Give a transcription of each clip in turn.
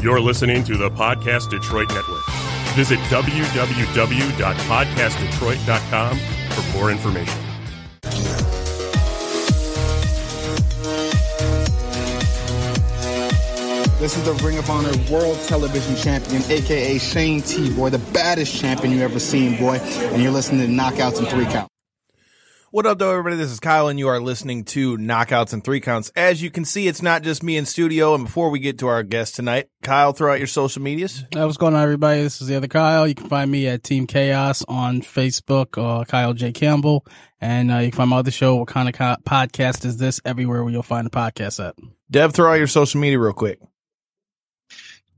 You're listening to the Podcast Detroit Network. Visit www.podcastdetroit.com for more information. This is the Ring of Honor World Television Champion, aka Shane T, boy, the baddest champion you ever seen, boy. And you're listening to Knockouts and Three Count. What up, though, everybody? This is Kyle, and you are listening to Knockouts and Three Counts. As you can see, it's not just me in studio. And before we get to our guest tonight, Kyle, throw out your social medias. Hey, what's going on, everybody? This is the other Kyle. You can find me at Team Chaos on Facebook, uh, Kyle J. Campbell. And uh, you can find my other show, What Kind of Podcast Is This, everywhere where you'll find the podcast at. Dev, throw out your social media real quick.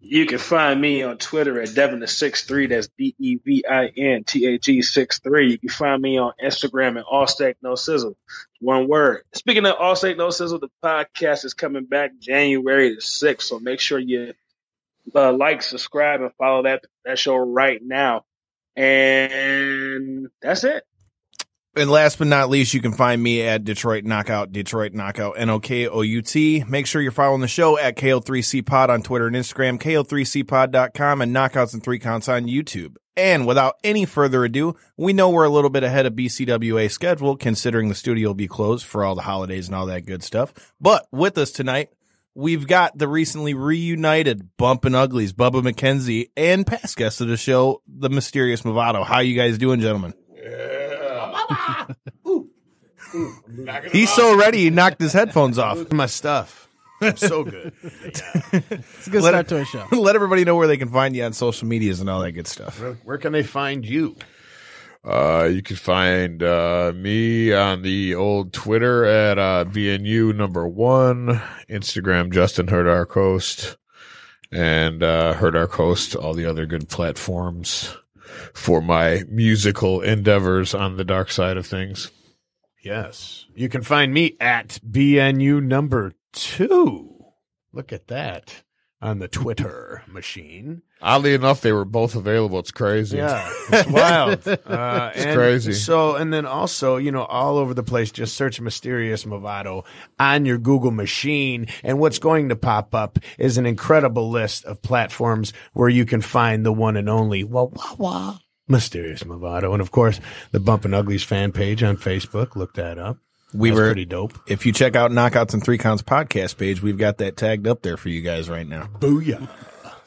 You can find me on Twitter at Devin the six three. That's D E V I N T A G six three. You can find me on Instagram at All Steak No Sizzle. One word. Speaking of All Steak No Sizzle, the podcast is coming back January the sixth. So make sure you uh, like, subscribe, and follow that that show right now. And that's it. And last but not least, you can find me at Detroit Knockout, Detroit Knockout, N-O-K-O-U-T. Make sure you're following the show at KO3C Pod on Twitter and Instagram, KO3CPod.com, and Knockouts and Three Counts on YouTube. And without any further ado, we know we're a little bit ahead of BCWA schedule, considering the studio will be closed for all the holidays and all that good stuff. But with us tonight, we've got the recently reunited Bumpin' Uglies, Bubba McKenzie, and past guest of the show, the mysterious Movado. How you guys doing, gentlemen? He's so ready, he knocked his headphones off. my stuff. so good. It's a good Let start it- to a show. Let everybody know where they can find you on social medias and all that good stuff. Where, where can they find you? Uh, you can find uh, me on the old Twitter at uh, BNU number one, Instagram Justin Hurt Our Coast, and uh, Hurt Our Coast, all the other good platforms for my musical endeavors on the dark side of things. Yes. You can find me at BNU number two. Look at that on the Twitter machine. Oddly enough, they were both available. It's crazy. Yeah, it's wild. Uh, It's crazy. So, and then also, you know, all over the place, just search Mysterious Movado on your Google machine. And what's going to pop up is an incredible list of platforms where you can find the one and only wah, wah, wah, Mysterious Movado. And of course, the Bump and Uglies fan page on Facebook. Look that up. We That's were pretty dope. If you check out Knockouts and Three Counts podcast page, we've got that tagged up there for you guys right now. Booyah.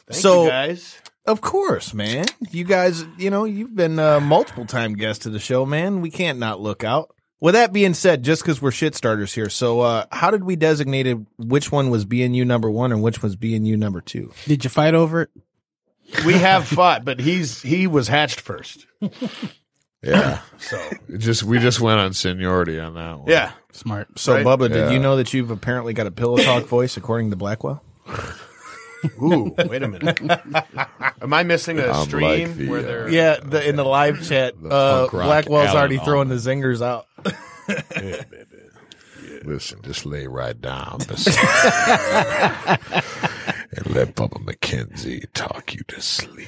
Thank So- you guys. Of course, man. You guys, you know, you've been uh, multiple time guests to the show, man. We can't not look out. With that being said, just because we're shit starters here, so uh, how did we designate it, which one was BNU number one and which was BNU number two? Did you fight over it? We have fought, but he's he was hatched first. Yeah. So It just we just went on seniority on that one. yeah. Smart. So, Right? Bubba, did Yeah. you know that you've apparently got a pillow talk voice according to Blackwell? Ooh, wait a minute. Am I missing a I'm stream like the, where uh, they're Yeah, the, in the live chat, The uh, Blackwell's Alan already throwing the zingers out. Listen, just lay right down and let Bubba McKenzie talk you to sleep.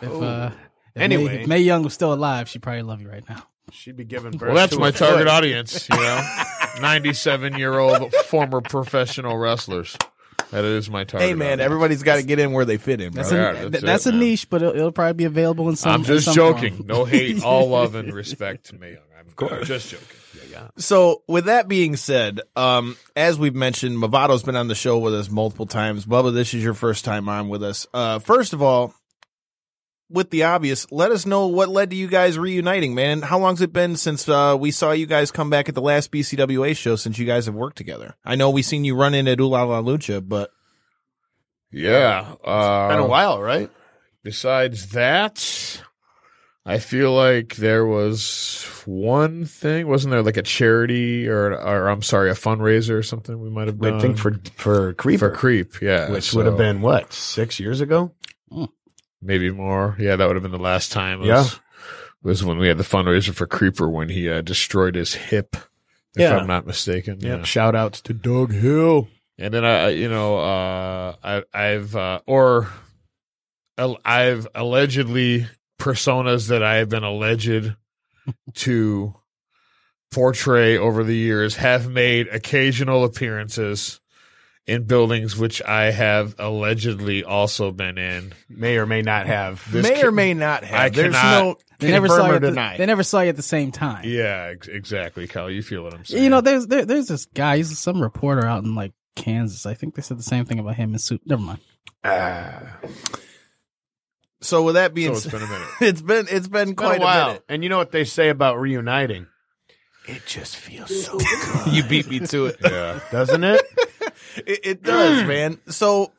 If, uh, if Anyway. May, Mae Young was still alive, she'd probably love you right now. she'd be giving birth. Well, that's to my a target foot. audience, you know, 97 year old former professional wrestlers. That is my target. Hey, man, audience. everybody's got to get in where they fit in, bro. That's, a, Yeah, that's that's, it, a niche, but it'll, it'll probably be available in some. I'm just some joking. form. No hate, all love and respect to me. I'm of course. just joking. Yeah, yeah. So, with that being said, um, as we've mentioned, Movado's been on the show with us multiple times. Bubba, this is your first time on with us. Uh, first of all, with the obvious, let us know what led to you guys reuniting, man. How long's it been since uh, we saw you guys come back at the last BCWA show since you guys have worked together? I know we seen you run in at Oola La Lucha, but Yeah. Uh, Been a while, right? Besides that, I feel like there was one thing. Wasn't there like a charity or, or I'm sorry, a fundraiser or something we might have done? I think for for Creeper, for Creep, yeah. which so would have been what six years ago. Maybe more. Yeah, that would have been the last time. It Yeah. Was, was when we had the fundraiser for Creeper when he uh, destroyed his hip, if Yeah. I'm not mistaken. Yep. Yeah. Shout outs to Doug Hill. And then I, you know, uh, I, I've uh, or I've allegedly personas that I have been alleged to portray over the years have made occasional appearances in buildings which I have allegedly also been in. May or may not have. This may ca- or may not have. I There's cannot- no They never saw you. or At the, they never saw you at the same time. Yeah, ex- exactly, Kyle. You feel what I'm saying? You know, there's there, there's this guy. He's some reporter out in like Kansas. I think they said the same thing about him in suit. Never mind. Ah. so with that being so it's said, been a minute. it's been it's been Been quite a while. minute. And you know what they say about reuniting? It just feels so good, You beat me to it. Yeah. doesn't it? It, it does, man. So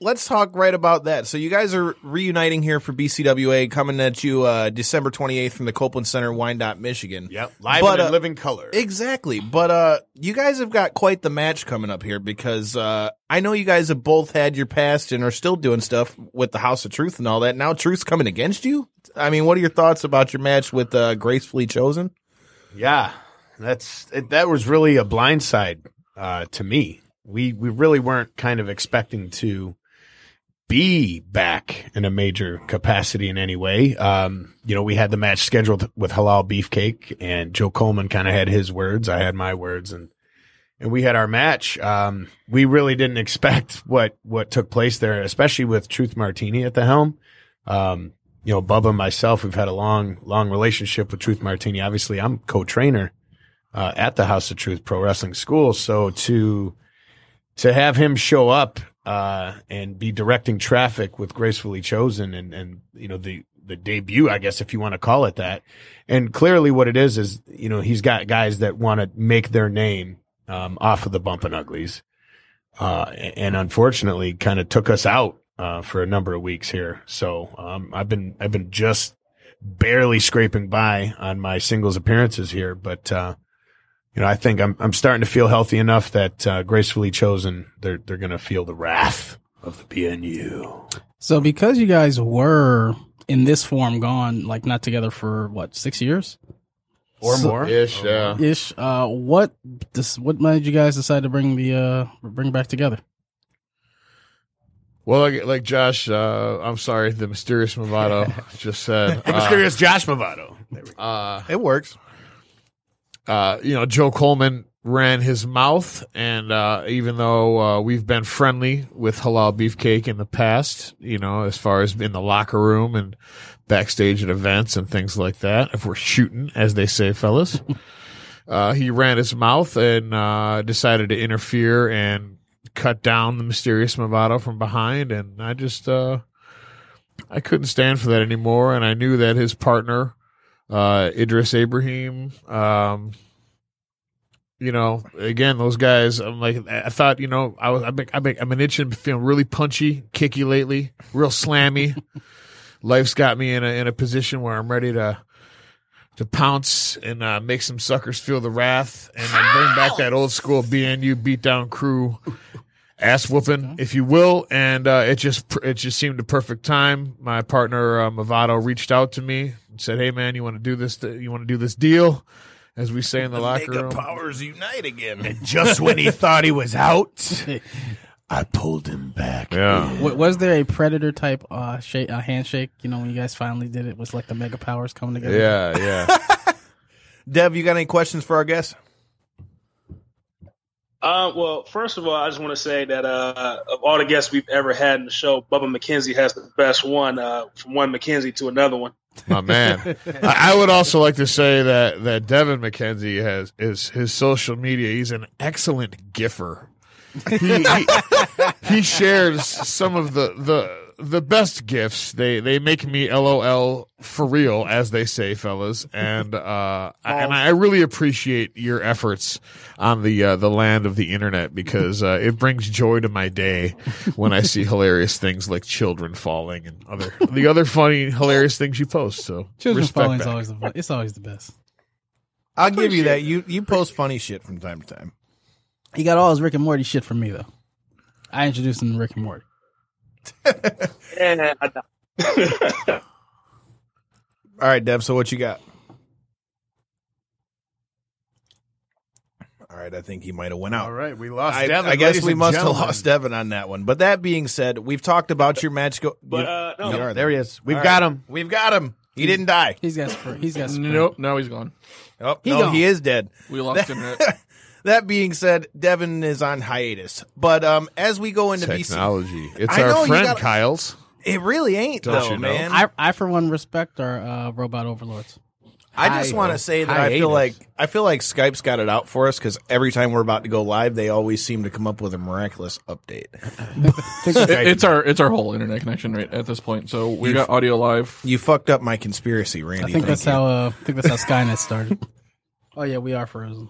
let's talk right about that. So you guys are reuniting here for BCWA, coming at you uh, December 28th from the Copeland Center, Wyandotte, Michigan. Yep, live But, and in uh, living color. Exactly. But uh you guys have got quite the match coming up here because uh I know you guys have both had your past and are still doing stuff with the House of Truth and all that. Now Truth's coming against you? I mean, what are your thoughts about your match with uh Gracefully Chosen? Yeah, that's it, that was really a blindside uh, to me. We we really weren't kind of expecting to be back in a major capacity in any way. Um, you know, we had the match scheduled with Halal Beefcake, and Joe Coleman kind of had his words. I had my words, and and we had our match. Um, we really didn't expect what what took place there, especially with Truth Martini at the helm. Um, you know, Bubba and myself, we've had a long, long relationship with Truth Martini. Obviously, I'm co-trainer uh, at the House of Truth Pro Wrestling School, so to to have him show up uh, and be directing traffic with Gracefully Chosen, and and you know the the debut, I guess if you want to call it that, and clearly what it is is you know he's got guys that want to make their name um, off of the bump and Uglies, uh, and unfortunately, kind of took us out uh, for a number of weeks here. So um, I've been I've been just barely scraping by on my singles appearances here, but uh, you know I think I'm I'm starting to feel healthy enough that uh, gracefully chosen they're they're gonna feel the wrath of the BNU. So because you guys were in this form gone, like not together for what six years Or So- more. Ish, yeah. ish. Uh, what this what made you guys decide to bring the uh bring back together? Well, like, like Josh, uh, I'm sorry, the mysterious Movado just said. The uh, mysterious Josh Movado. There we go. uh, It works. Uh, you know, Joe Coleman ran his mouth, and uh, even though uh, we've been friendly with Halal Beefcake in the past, you know, as far as in the locker room and backstage at events and things like that, if we're shooting, as they say, fellas, uh, he ran his mouth and uh, decided to interfere and cut down the mysterious Movado from behind, and I just uh, I couldn't stand for that anymore, and I knew that his partner uh, Idris Ibrahim. Um, you know, again, those guys. I'm like, I thought, you know, I was, I've been, I've been, I've been itching, feeling really punchy, kicky lately, real slammy. Life's got me in a in a position where I'm ready to to pounce and uh, make some suckers feel the wrath and then bring back that old school BNU beatdown crew ass whooping, if you will. And uh, it just it just seemed a perfect time. My partner uh, Movado reached out to me and said, "Hey man, you want to do this? You want to do this deal?" As we say in the, locker Mega room. powers unite again. And just when he thought he was out, I pulled him back. Yeah. W- was there a predator type uh, shake, uh handshake? You know, when you guys finally did it, was like the mega powers coming together. Yeah, yeah. Dev, you got any questions for our guest? Uh, well, first of all, I just want to say that uh, of all the guests we've ever had in the show, Bubba McKenzie has the best one uh, from one McKenzie to another one. My man. I, I would also like to say that that Devin McKenzie has is his social media. He's an excellent giffer. He, he, he shares some of the the the best gifts. They they make me LOL for real, as they say, fellas. And uh, I, and I really appreciate your efforts on the uh, the land of the internet because uh, it brings joy to my day when I see hilarious things like children falling and other the other funny hilarious things you post. So Children's respect falling is always the fu- it's always the best. I'll give you that. You you post funny shit from time to time. He got all his Rick and Morty shit from me though. I introduced him to Rick and Morty. And I know. All right, Dev. So what you got? All right, I think he might have went out. All right, we lost I, Devin. I guess we and must have lost Devin on that one. But that being said, we've talked about your match. Go- But uh, no, you are There he is. We've All got right. him. We've got him. He didn't die. He's got spr- he's got spring. Nope, no, he's gone. Oh, He no, gone. he is dead. We lost him. At, that being said, Devin is on hiatus. But um, as we go into BC, Technology. It's I know, our you friend gotta- Kyle's. it really ain't Don't though, you know? man. I, I for one respect our uh, robot overlords. I just want to say that I feel like. I feel like Skype's got it out for us because every time we're about to go live, they always seem to come up with a miraculous update. It's our it's our whole internet connection right at this point. So we got audio live. You fucked up my conspiracy, Randy. I think Thank that's you. how uh, I think that's how Skynet started. oh yeah, we are frozen.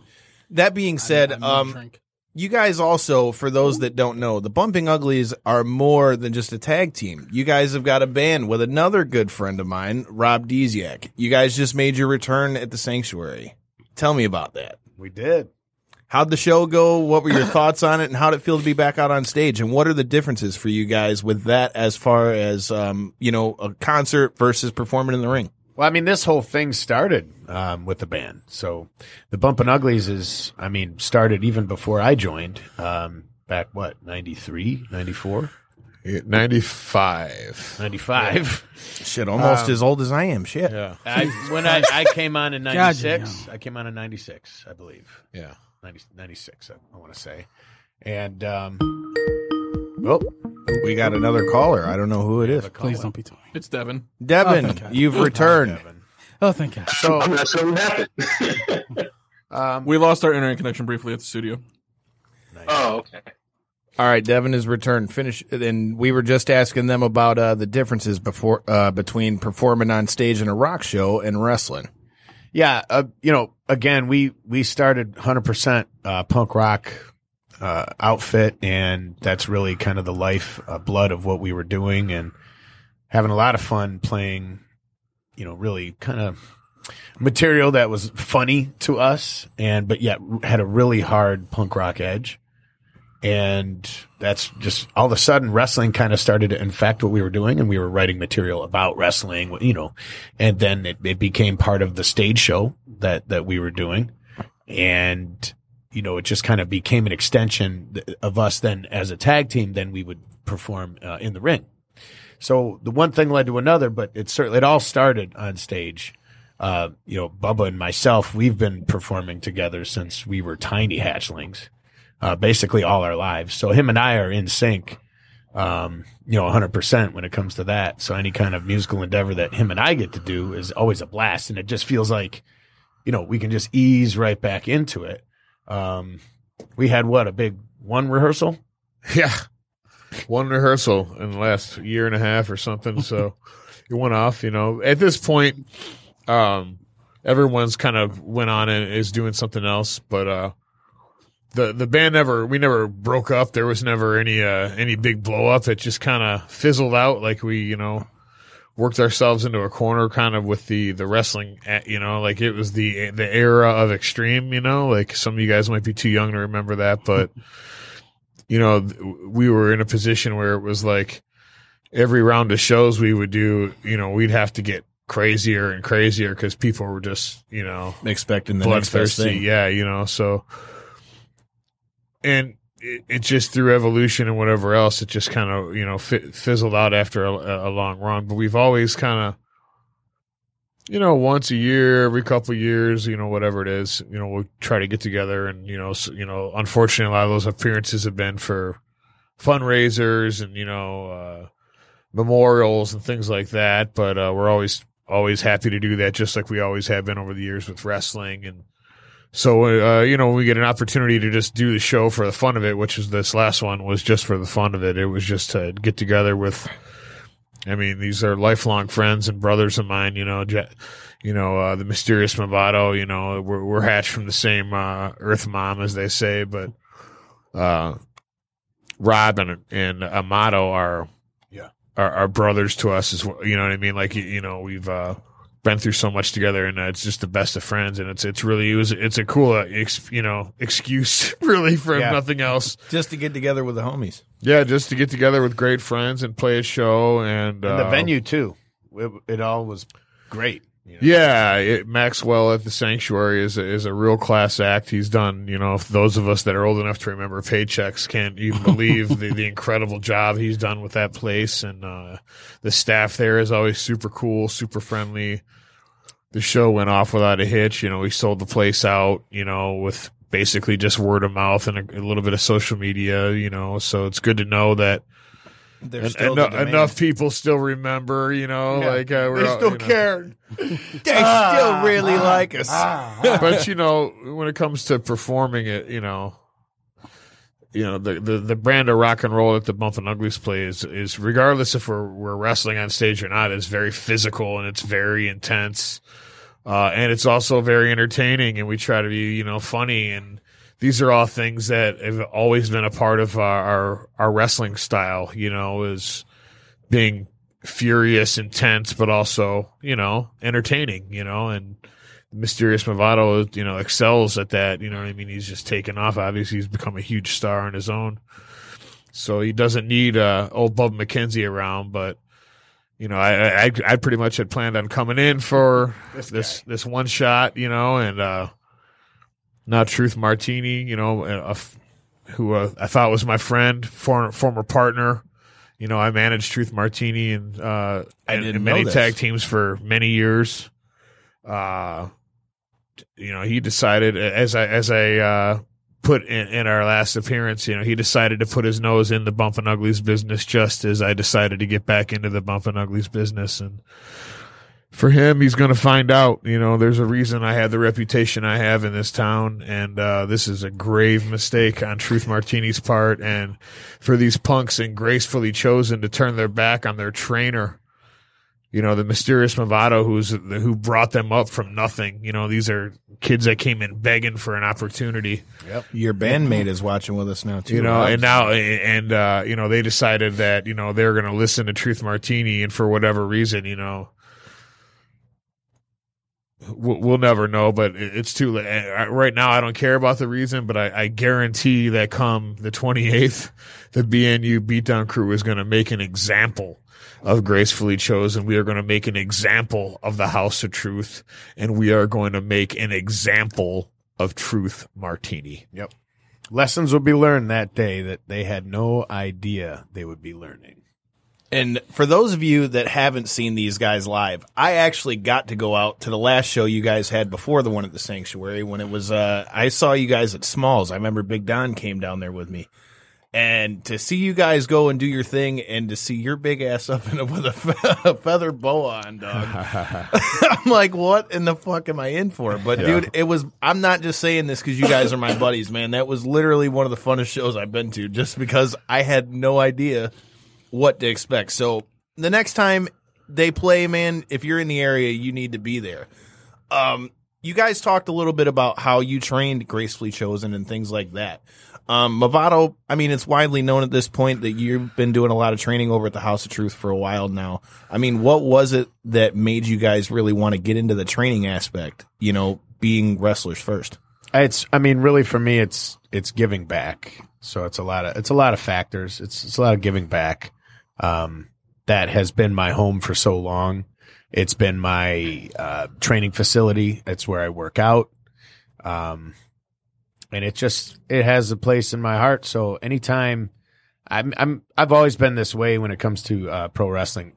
That being said, I need a um, you guys also, for those that don't know, the Bumping Uglies are more than just a tag team. You guys have got a band with another good friend of mine, Rob Deziak. You guys just made your return at the Sanctuary. Tell me about that. We did. How'd the show go? What were your thoughts on it, and how'd it feel to be back out on stage? And what are the differences for you guys with that, as far as um, you know, a concert versus performing in the ring? Well, I mean, this whole thing started um, with the band. So the Bumpin' Uglies is, I mean, started even before I joined. Um, back what, 93, 94, 95. 95. Shit, almost as old as I am. Shit. Yeah. I, when I, I came on in 96. I came on in 96, I believe. Yeah. 90, 96, I, I want to say. And, um, well, We got another caller. I don't know who it is. Please don't be talking. It's Devin. Devin, Oh, thank God. you've returned. Devin. Oh, thank God. So, I'm not sure what happened. um, We lost our internet connection briefly at the studio. oh, okay. All right, Devin has returned. Finish, and we were just asking them about uh, the differences before uh, between performing on stage in a rock show and wrestling. Yeah, uh, you know, again, we we started 100% uh, punk rock uh, outfit, and that's really kind of the life uh, blood of what we were doing, and having a lot of fun playing. You know, really kind of material that was funny to us, and but yet had a really hard punk rock edge. And that's just all of a sudden wrestling kind of started to infect what we were doing and we were writing material about wrestling, you know, and then it, it became part of the stage show that, that we were doing. And, you know, it just kind of became an extension of us then as a tag team, then we would perform uh, in the ring. So the one thing led to another, but it certainly, it all started on stage. Uh, you know, Bubba and myself, we've been performing together since we were tiny hatchlings, uh, basically all our lives. So him and I are in sync, um, you know, 100% when it comes to that. So any kind of musical endeavor that him and I get to do is always a blast. And it just feels like, you know, we can just ease right back into it. Um, we had what, a big one rehearsal? Yeah. One rehearsal in the last year and a half or something. So it went off, you know. At this point, um, everyone's kind of went on and is doing something else, but, uh, the, the band never, we never broke up. There was never any, uh, any big blow up. It just kind of fizzled out. Like we, you know, worked ourselves into a corner kind of with the, the wrestling, eh, you know, like it was the, the era of extreme, you know, like some of you guys might be too young to remember that, but, you know, we were in a position where it was like every round of shows we would do, you know, we'd have to get crazier and crazier because people were just, you know, Expecting the next bloodthirsty. thing. Yeah, you know, so and it, it just through evolution and whatever else, it just kind of you know fi- fizzled out after a, a long run. But we've always kind of. You know, once a year, every couple of years, you know, whatever it is, you know, we'll try to get together, and you know, so, you know, unfortunately, a lot of those appearances have been for fundraisers and you know, uh, memorials and things like that. But uh, we're always always happy to do that, just like we always have been over the years with wrestling. And so, uh, you know, we get an opportunity to just do the show for the fun of it, which is this last one was just for the fun of it. It was just to get together with. I mean, these are lifelong friends and brothers of mine. You know, Je- you know, uh, the mysterious Movado. You know, we're we're hatched from the same uh, Earth mom, as they say. But uh, Rob and and Amato are Yeah. are, are brothers to us as well. You know what I mean? Like you, you know, we've uh, been through so much together, and uh, it's just the best of friends. And it's it's really it was it's a cool uh, ex, you know excuse really for Yeah. nothing else. Just to get together with the homies. Yeah, just to get together with great friends and play a show and, And the uh, venue too. It, it all was great. you know. Yeah, it, Maxwell at the Sanctuary is a, is a real class act. He's done, you know, if those of us that are old enough to remember paychecks can't even believe the, the incredible job he's done with that place. And uh, the staff there is always super cool, super friendly. The show went off without a hitch. You know, we sold the place out, you know, with basically just word of mouth and a, a little bit of social media, you know. So it's good to know that There's en- the enough people still remember, you know, like uh, we're they all- still you know. care. They still really like us. but you know, when it comes to performing it, you know, you know the, the the brand of rock and roll that the Bump and Uglies play is is regardless if we're we're wrestling on stage or not, is very physical and it's very intense, uh, and it's also very entertaining. And we try to be you know funny and. These are all things that have always been a part of our, our our wrestling style. You know, is being furious, intense, but also you know entertaining. You know, and Mysterious Movado, you know, excels at that. You know what I mean? He's just taken off. Obviously, he's become a huge star on his own. So he doesn't need uh, old Bub McKenzie around. But you know, I, I I pretty much had planned on coming in for this this, one shot. You know, and uh, now Truth Martini. You know, a, f- who uh, I thought was my friend, former former partner. You know, I managed Truth Martini and uh, I didn't in many tag teams for many years. Uh, you know, he decided as I as I uh, put in, in our last appearance, you know, he decided to put his nose in the Bump and Uglies business just as I decided to get back into the Bump and Uglies business. And for him, he's going to find out. You know, there's a reason I have the reputation I have in this town, and uh, this is a grave mistake on Truth Martini's part, and for these punks and gracefully chosen to turn their back on their trainer you know, the mysterious Movado who's who brought them up from nothing. You know, these are kids that came in begging for an opportunity. Yep. Your bandmate is watching with us now too. You know, and now and uh, you know they decided that you know they're going to listen to Truth Martini, and for whatever reason, you know. We'll never know, but it- it's too late. Uh, Right now, I don't care about the reason, but I, I guarantee that come the 28th, the BNU beatdown crew is going to make an example of gracefully chosen. We are going to make an example of the House of Truth, and we are going to make an example of Truth Martini. Yep. Lessons will be learned that day that they had no idea they would be learning. And for those of you that haven't seen these guys live, I actually got to go out to the last show you guys had before the one at the sanctuary when it was uh I saw you guys at Smalls. I remember Big Don came down there with me. And to see you guys go and do your thing and to see your big ass up in a, with a, fe- a feather boa on, dog. I'm like, what in the fuck am I in for? But dude, it was, I'm not just saying this because you guys are my buddies, man. That was literally one of the funnest shows I've been to just because I had no idea what to expect. So the next time they play, man, if you're in the area, you need to be there. Um, you guys talked a little bit about how you trained gracefully chosen and things like that. Um, Movado, I mean, it's widely known at this point that you've been doing a lot of training over at the House of Truth for a while now. I mean, what was it that made you guys really want to get into the training aspect? You know, being wrestlers first. It's, I mean, really for me, it's, it's giving back. So it's a lot of, it's a lot of factors. It's, it's a lot of giving back. Um, that has been my home for so long. It's been my, uh, training facility. It's where I work out. Um, and it just, it has a place in my heart. So anytime I'm, I'm, I've always been this way when it comes to, uh, pro wrestling.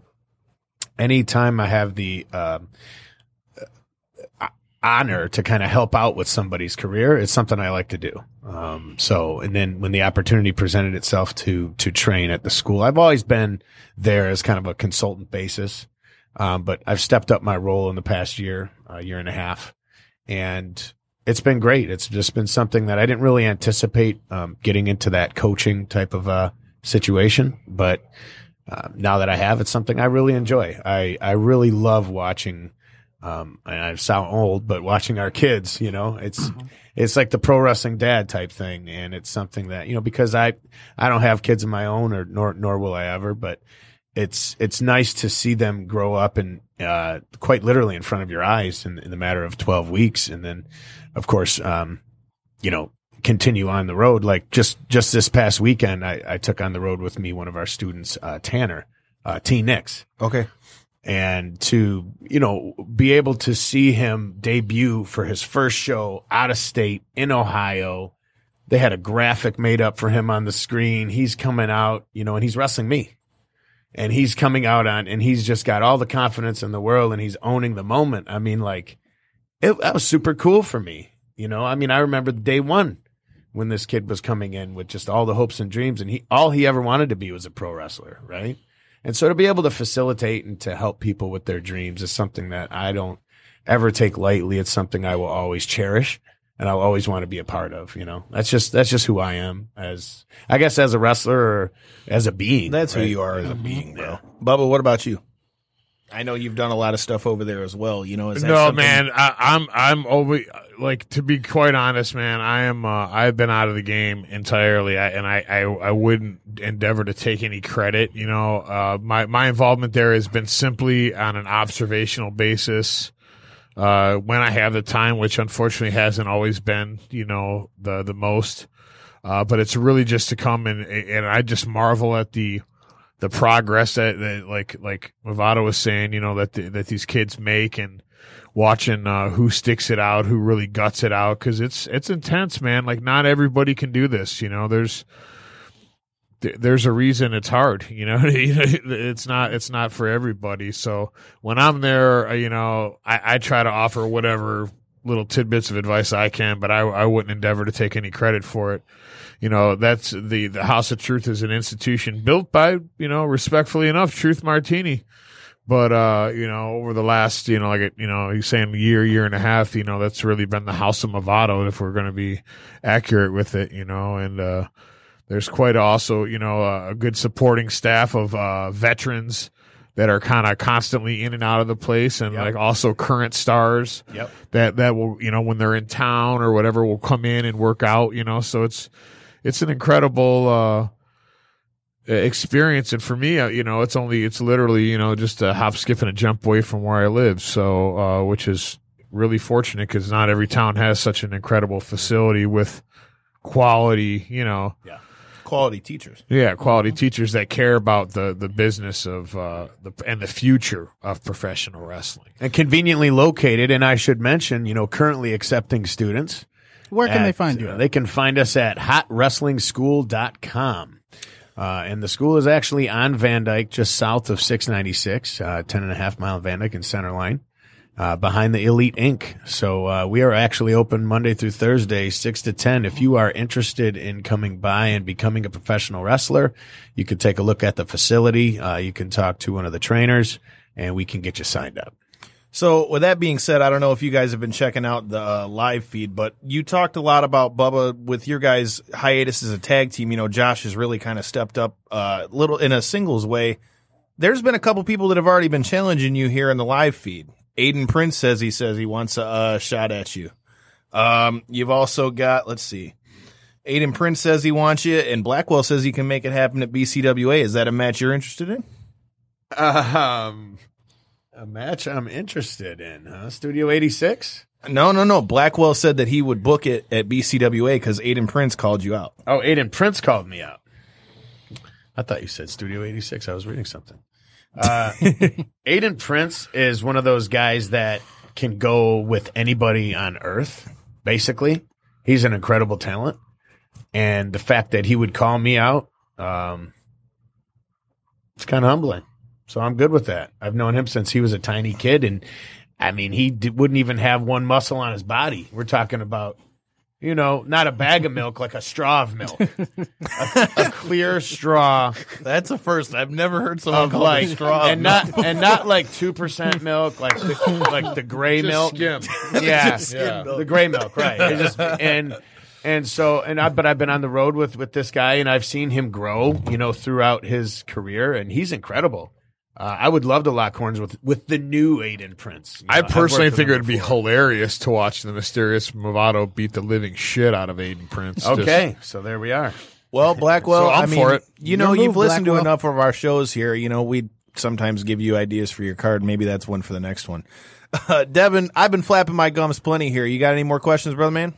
Anytime I have the, um, honor to kind of help out with somebody's career. It's something I like to do. Um, so, and then when the opportunity presented itself to, to train at the school, I've always been there as kind of a consultant basis. Um, but I've stepped up my role in the past year, uh, year and a half, and it's been great. It's just been something that I didn't really anticipate, um, getting into that coaching type of, uh, situation. But, uh, now that I have, it's something I really enjoy. I, I really love watching, um, and I sound old, but watching our kids, you know, it's, it's like the pro wrestling dad type thing. And it's something that, you know, because I, I don't have kids of my own or, nor, nor will I ever, but it's, it's nice to see them grow up and, uh, quite literally in front of your eyes in, in the matter of 12 weeks. And then, of course, um, you know, continue on the road. Like just, just this past weekend, I, I took on the road with me one of our students, uh, Tanner, uh, T Nix Okay. And to you know be able to see him debut for his first show out of state in Ohio. They had a graphic made up for him on the screen. He's coming out, you know, and he's wrestling me. And he's coming out on and he's just got all the confidence in the world and he's owning the moment. I mean like it that was super cool for me. You know, I mean, I remember day one when this kid was coming in with just all the hopes and dreams, and he all he ever wanted to be was a pro wrestler, right? And so to be able to facilitate and to help people with their dreams is something that I don't ever take lightly. It's something I will always cherish and I'll always want to be a part of, you know. That's just that's just who I am as I guess as a wrestler or as a being. That's right? who you are as a mm-hmm. being, bro. Bubba, what about you? I know you've done a lot of stuff over there as well. You know, is that no something- man I, i'm i'm always like to be quite honest man i am uh, i've been out of the game entirely I, and I, I i wouldn't endeavor to take any credit you know uh my my involvement there has been simply on an observational basis uh when i have the time which unfortunately hasn't always been you know the the most uh but it's really just to come and and i just marvel at the the progress that, that like like Movado was saying, you know, that the, that these kids make and watching uh, who sticks it out, who really guts it out, because it's it's intense, man. Like not everybody can do this, you know. There's there's a reason it's hard, you know. it's not it's not for everybody. So when I'm there, uh, you know, I, I try to offer whatever little tidbits of advice I can, but I I wouldn't endeavor to take any credit for it you know that's the the house of truth is an institution built by you know respectfully enough truth martini but uh you know over the last you know like you know he's saying year year and a half you know that's really been the house of Movado if we're going to be accurate with it you know and uh there's quite also you know a good supporting staff of uh veterans that are kind of constantly in and out of the place and Yep. like also current stars Yep. that that will you know when they're in town or whatever will come in and work out you know so it's it's an incredible uh experience and for me uh, you know it's only it's literally you know just a hop skip and a jump away from where i live so uh which is really fortunate because not every town has such an incredible facility with quality you know quality teachers. yeah, quality teachers that care about the the business of uh the and the future of professional wrestling. And conveniently located, and I should mention, you know, currently accepting students. Where can at, they find you? uh, they can find us at hotwrestlingschool.com. Uh, and the school is actually on Van Dyke, just south of 696, uh, 10 and a half mile Van Dyke and center line, uh, behind the Elite Inc. So, uh, we are actually open Monday through Thursday, 6 to 10. If you are interested in coming by and becoming a professional wrestler, you can take a look at the facility. Uh, you can talk to one of the trainers and we can get you signed up. So, with that being said, I don't know if you guys have been checking out the uh, live feed, but you talked a lot about Bubba with your guys' hiatus as a tag team. You know, Josh has really kind of stepped up a little in a singles way. There's been a couple people that have already been challenging you here in the live feed. Aiden Prince says he says he wants a uh, shot at you. Um, you've also got, let's see, Aiden Prince says he wants you, and Blackwell says he can make it happen at BCWA. Is that a match you're interested in? Um, a match I'm interested in, huh? Studio 86? No, no, no. Blackwell said that he would book it at BCWA because Aiden Prince called you out. Oh, Aiden Prince called me out. I thought you said Studio 86. I was reading something. Uh, Aiden Prince is one of those guys that can go with anybody on earth, basically. He's an incredible talent. And the fact that he would call me out, um, it's kind of humbling. So I'm good with that. I've known him since he was a tiny kid. And I mean, he d- wouldn't even have one muscle on his body. We're talking about, you know, not a bag of milk, like a straw of milk, a, a clear straw That's a first. I've never heard someone of call like, it straw. and not and not like two percent milk, like the, like the gray milk. skim. Yeah, Yeah. the gray milk, right? It just- and and so and I, but I've been on the road with with this guy, and I've seen him grow, you know, throughout his career, and he's incredible. Uh, I would love to lock horns with with the new Aiden Prince. You know, I personally worked think it would be hilarious to watch the mysterious Movado beat the living shit out of Aiden Prince. Just- Okay, so there we are. well, Blackwell. So I'm I mean, for it. You know, Your you've move, listened to enough of our shows here. You know, we sometimes give you ideas for your card. Maybe that's one for the next one. Uh, Devin, I've been flapping my gums plenty here. You got any more questions, brother man?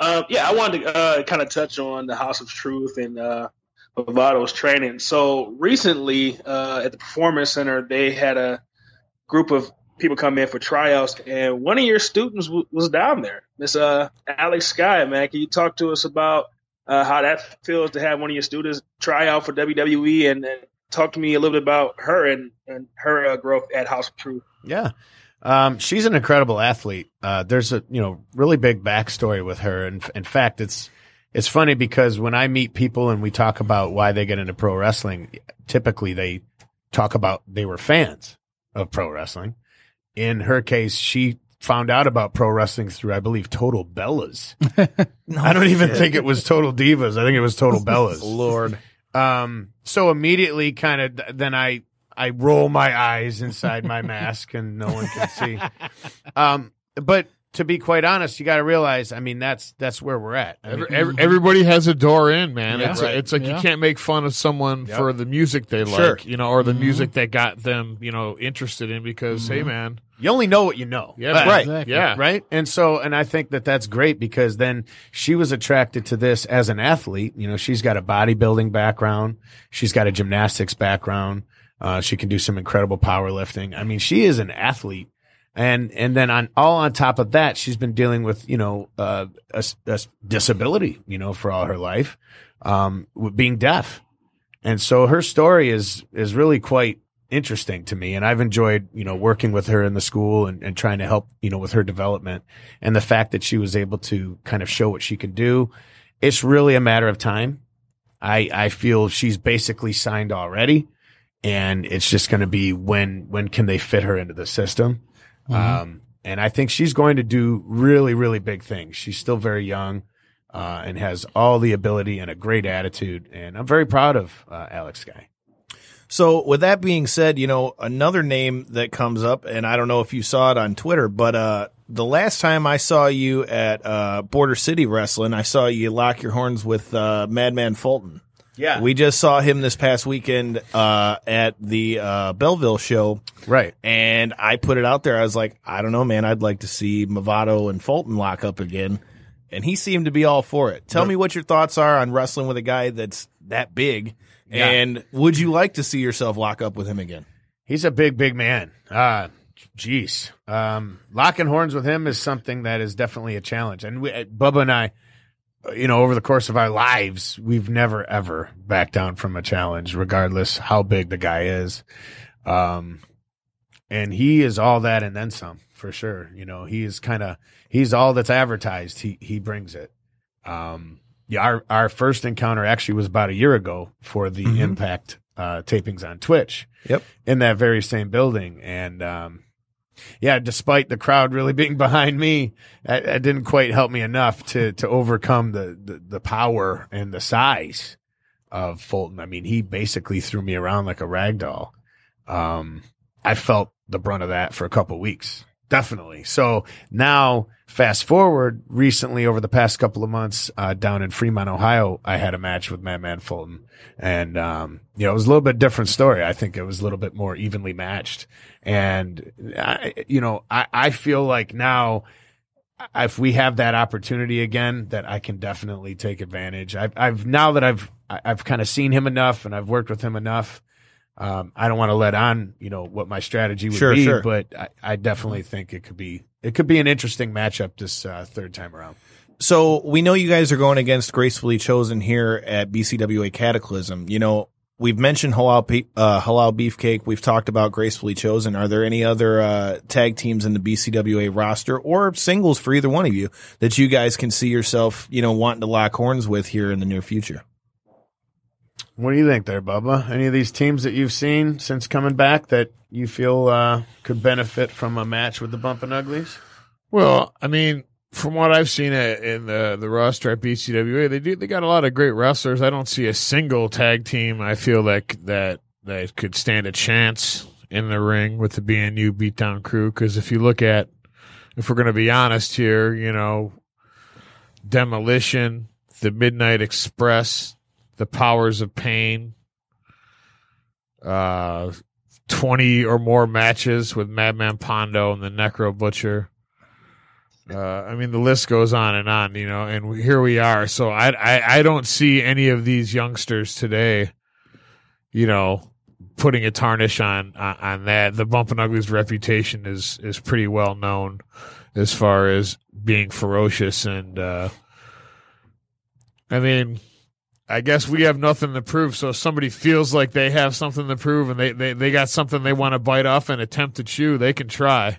Uh, yeah, I wanted to uh, kind of touch on the House of Truth and uh, Movado's training. So recently, uh, at the Performance Center, they had a group of people come in for tryouts, and one of your students w- was down there, Miss uh, Alex Sky. Man, can you talk to us about uh, how that feels to have one of your students try out for WWE, and, and talk to me a little bit about her and and her uh, growth at House of Truth? Yeah. Um, she's an incredible athlete. Uh, there's a you know really big backstory with her, and in fact, it's it's funny because when I meet people and we talk about why they get into pro wrestling, typically they talk about they were fans of pro wrestling. In her case, she found out about pro wrestling through, I believe, Total Bellas. I don't even think it was Total Divas. I think it was Total Bellas. Lord. Um, so immediately kind of then I, I roll my eyes inside my mask and no one can see. Um, but to be quite honest, you got to realize, I mean, that's, that's where we're at. I mean, Every, every, everybody has a door in, man. Yeah. it's Right. it's like Yeah. you can't make fun of someone Yep. for the music they like, Sure. you know, or the music that got them, you know, interested in. Because hey, man, you only know what you know. yeah, But- right, Exactly. yeah, Right. And so, and I think that that's great because then she was attracted to this as an athlete. You know, she's got a bodybuilding background. She's got a gymnastics background. Uh, she can do some incredible powerlifting. I mean, she is an athlete. And, and then on all on top of that, she's been dealing with, you know, uh, a, a disability, you know, for all her life, um, being deaf. And so her story is, is really quite interesting to me. And I've enjoyed, you know, working with her in the school and, and trying to help, you know, with her development and the fact that she was able to kind of show what she can do. It's really a matter of time. I, I feel she's basically signed already and it's just going to be when, when can they fit her into the system? Um, and I think she's going to do really, really big things. She's still very young. Uh, and has all the ability and a great attitude. And I'm very proud of uh, Alex Sky. So with that being said, you know, another name that comes up, and I don't know if you saw it on Twitter, but, uh, the last time I saw you at, uh, Border City Wrestling, I saw you lock your horns with, uh, Madman Fulton. Yeah. We just saw him this past weekend, uh, at the, uh, Belleville show. right. And I put it out there. I was like, I don't know, man. I'd like to see Movado and Fulton lock up again. And he seemed to be all for it. Tell me what your thoughts are on wrestling with a guy that's that big. Yeah. And would you like to see yourself lock up with him again? He's a big, big man. Uh, jeez. Um, locking horns with him is something that is definitely a challenge. And we, uh, Bubba and I, you know, over the course of our lives, we've never ever backed down from a challenge, regardless how big the guy is. Um, and he is all that and then some for sure. You know, he is kind of, he's all that's advertised. He, he brings it. Um, yeah, our, our first encounter actually was about a year ago for the Mhm. impact, uh, tapings on Twitch Yep. in that very same building. And, um, yeah, despite the crowd really being behind me, that didn't quite help me enough to, to overcome the, the, the power and the size of Fulton. I mean, he basically threw me around like a rag doll. Um, I felt the brunt of that for a couple weeks. Definitely. So now fast forward recently over the past couple of months, uh, down in Fremont, Ohio, I had a match with Madman Fulton and, um, you know, it was a little bit different story. I think it was a little bit more evenly matched. And, I, you know, I, I feel like now, if we have that opportunity again, that I can definitely take advantage. I've, I've now that I've, I've kind of seen him enough and I've worked with him enough. Um, I don't want to let on, you know, what my strategy would Sure, be, sure. but I, I definitely think it could be, it could be an interesting matchup this uh, third time around. So we know you guys are going against Gracefully Chosen here at BCWA Cataclysm. You know, we've mentioned Halal, Pe- uh, Halal Beefcake. We've talked about Gracefully Chosen. Are there any other uh, tag teams in the BCWA roster or singles for either one of you that you guys can see yourself, you know, wanting to lock horns with here in the near future? What do you think there, Bubba? Any of these teams that you've seen since coming back that you feel uh, could benefit from a match with the Bumpin' Uglies? Well, I mean, from what I've seen in the the roster at BCWA, they do they got a lot of great wrestlers. I don't see a single tag team I feel like that that could stand a chance in the ring with the BNU beatdown crew. Because if you look at, if we're going to be honest here, you know, Demolition, the Midnight Express, the Powers of Pain, uh, twenty or more matches with Madman Pondo and the Necro Butcher. Uh, I mean, the list goes on and on, you know, and here we are. So I, I, I don't see any of these youngsters today, you know, putting a tarnish on, on, on that. The Bumpin' Uglies reputation is, is pretty well known as far as being ferocious. And, uh, I mean, I guess we have nothing to prove. So if somebody feels like they have something to prove and they, they, they got something they want to bite off and attempt to chew, they can try.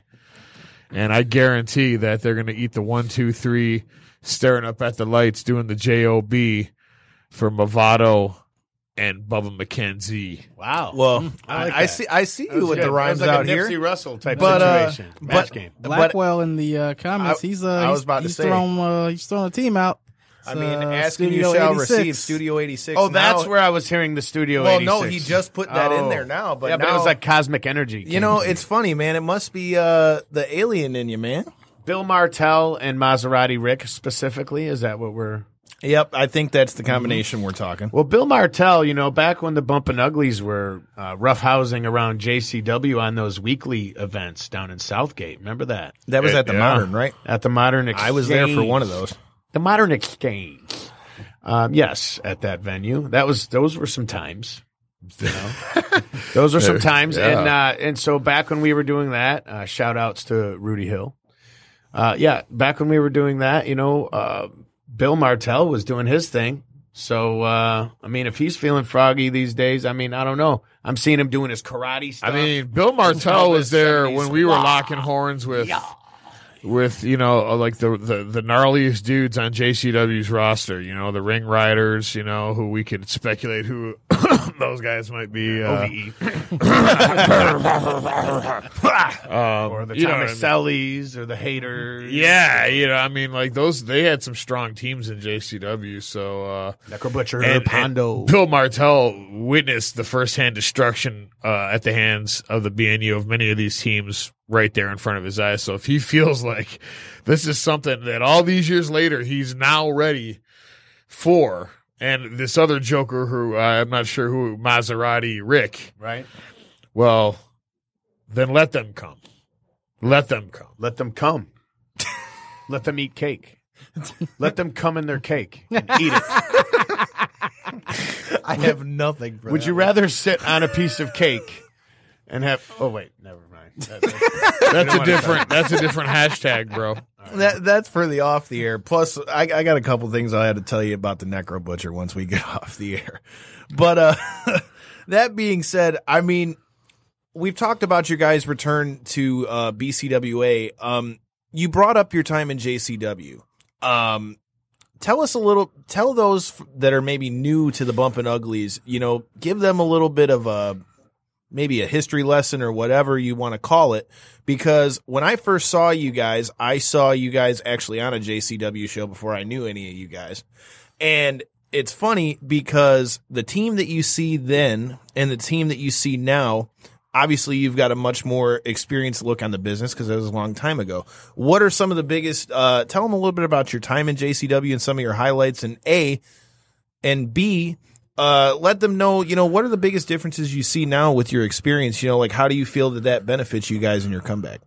and I guarantee that they're going to eat the one, two, three, staring up at the lights, doing the job for Movado and Bubba McKenzie. Wow. Well, I like I, that. see. I see you was with good. the rhymes like out a here. Nipsey Russell type But, uh, situation. but- Match game. Blackwell in the uh, comments. I- he's uh, I was about to he's say. throwing uh, he's throwing a team out. I It's, mean, uh, asking you Studio shall 86. receive. Studio eighty six. Oh, that's where I was hearing the studio. Well, 86. no, he just put that in Oh. there now. But yeah, but it was like cosmic energy. You know, it's funny, man. It must be uh, the alien in you, man. Bill Martell and Maserati Rick specifically. Is that what we're? Yep, I think that's the combination we're talking. Well, Bill Martell, you know, back when the Bumpin' Uglies were uh, roughhousing around JCW on those weekly events down in Southgate, remember that? That was at the Yeah. modern, right? At the Modern Exchange. I was there for one of those. The Modern Exchange. Um, yes, at that venue. That was those were some times. You know? those were some times, Yeah. and uh, and so back when we were doing that, uh, shout outs to Rudy Hill. Uh, yeah, back when we were doing that, you know, uh, Bill Martell was doing his thing. So uh, I mean, if he's feeling froggy these days, I mean, I don't know. I'm seeing him doing his karate stuff. I mean, Bill Martell was there when we were locking horns with, with you know, uh, like the, the the gnarliest dudes on JCW's roster. You know, the Ring Riders. You know, who we could speculate who those guys might be. Uh, um, or the you know what I mean? Tomasellis or the haters. Yeah, you know, I mean, like those. They had some strong teams in JCW. So. uh Necro Butcher, and- Pondo. and Bill Martell witnessed the firsthand destruction uh, at the hands of the BNU of many of these teams right there in front of his eyes. So if he feels like this is something that all these years later he's now ready for, and this other Joker who uh, I'm not sure who Maserati Rick, right? well, then let them come. Let them come. Let them come. Let them eat cake. Let them come in their cake and eat it. I have nothing for Would you rather sit on a piece of cake and have? Oh wait, never mind. That- that's- That's a different. That's a different hashtag, bro. That that's for the off the air. Plus, I, I got a couple things I had to tell you about the Necro Butcher once we get off the air. But uh, that being said, I mean, we've talked about your guys' return to uh, BCWA. Um, you brought up your time in JCW. Um, tell us a little. Tell those that are maybe new to the Bumpin' Uglies. You know, give them a little bit of a maybe a history lesson or whatever you want to call it. Because when I first saw you guys, I saw you guys actually on a JCW show before I knew any of you guys. And it's funny because the team that you see then and the team that you see now, obviously you've got a much more experienced look on the business because that was a long time ago. What are some of the biggest, uh, tell them a little bit about your time in JCW and some of your highlights and A, and B, uh, let them know, you know, what are the biggest differences you see now with your experience? You know, like how do you feel that that benefits you guys in your comeback?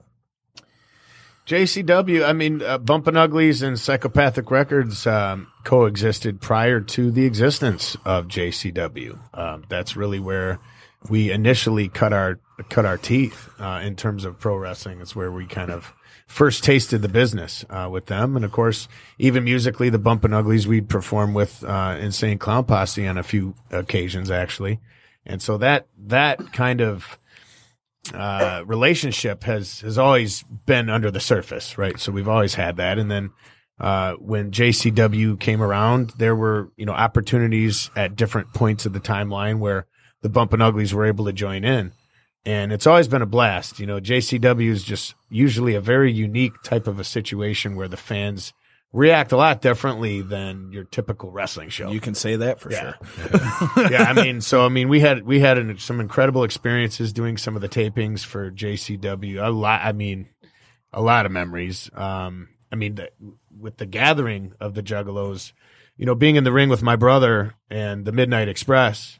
JCW, I mean, uh, Bumpin' Uglies and Psychopathic Records um, coexisted prior to the existence of JCW. Um, that's really where we initially cut our cut our teeth uh, in terms of pro wrestling. It's where we kind of first tasted the business uh, with them, and of course, even musically, the Bumpin' Uglies we'd perform with uh, Insane Clown Posse on a few occasions, actually. And so that that kind of uh, relationship has has always been under the surface, right? So we've always had that, and then uh, when JCW came around, there were you know opportunities at different points of the timeline where the Bumpin' Uglies were able to join in, and it's always been a blast. You know, JCW is just usually a very unique type of a situation where the fans react a lot differently than your typical wrestling show. You can say that for Yeah. sure. yeah, I mean, so I mean, we had we had an, some incredible experiences doing some of the tapings for JCW. A lot, I mean, a lot of memories. Um, I mean, the, with the gathering of the Juggalos, you know, being in the ring with my brother and the Midnight Express,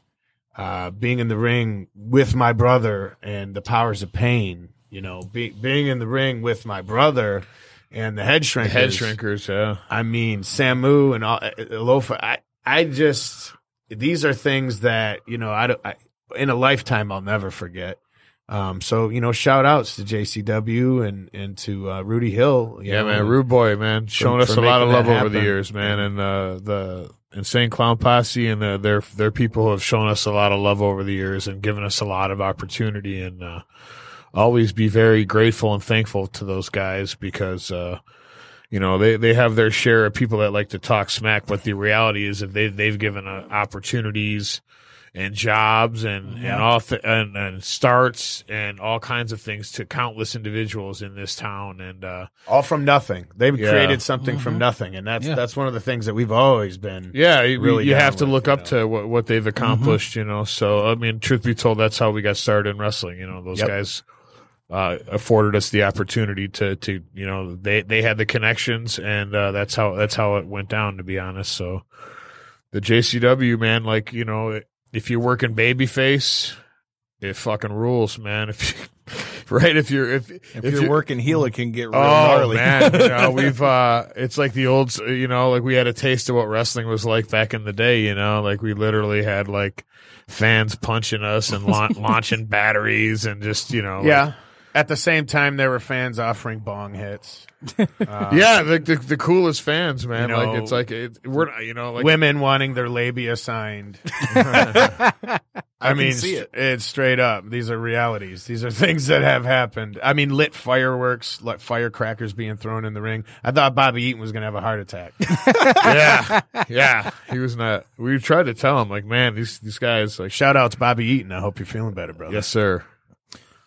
uh, being in the ring with my brother and the Powers of Pain, you know, be, being in the ring with my brother and the Head Shrinkers. Head shrinkers, yeah. I mean, Samu and all, uh, Alofa. I, I just, these are things that, you know, I, I in a lifetime I'll never forget. Um, so, you know, shout outs to JCW and, and to, uh, Rudy Hill. Yeah, know, man, Rude Boy, man, showing us for a lot of love over the years, man, and uh, the Insane Clown Posse and uh, their their people have shown us a lot of love over the years and given us a lot of opportunity and uh, always be very grateful and thankful to those guys because, uh, you know, they, they have their share of people that like to talk smack, but the reality is that they, they've given uh, opportunities and jobs and, Yeah. and all th- and, and starts and all kinds of things to countless individuals in this town. And, uh, All from nothing. They've Yeah. created something from nothing, and that's Yeah. that's one of the things that we've always been. Yeah, you, really you down have to look you up know. to what, what they've accomplished, you know. So, I mean, truth be told, that's how we got started in wrestling. You know, those Yep. guys uh, afforded us the opportunity to, to, you know, they, they had the connections, and uh, that's how that's how it went down. To be honest, so the JCW man, like you know, if you're working babyface, it fucking rules, man. If you, right, if you're if If, you're, working heel, it can get real Oh gnarly. man, you know, we've uh it's like the old you know, like we had a taste of what wrestling was like back in the day, you know, like we literally had like fans punching us and la- launching batteries and just, you know, like- Yeah. At the same time, there were fans offering bong hits. Um, yeah, the, the the coolest fans, man. You know, like it's like it, we're not, you know, like Women wanting their labia signed. I, mean, see st- it's straight up. These are realities. These are things that have happened. I mean, lit fireworks, like firecrackers being thrown in the ring. I thought Bobby Eaton was going to have a heart attack. yeah, yeah. He was not. We tried to tell him, like, man, these these guys, like, Shout out to Bobby Eaton. I hope you're feeling better, brother. yes, sir.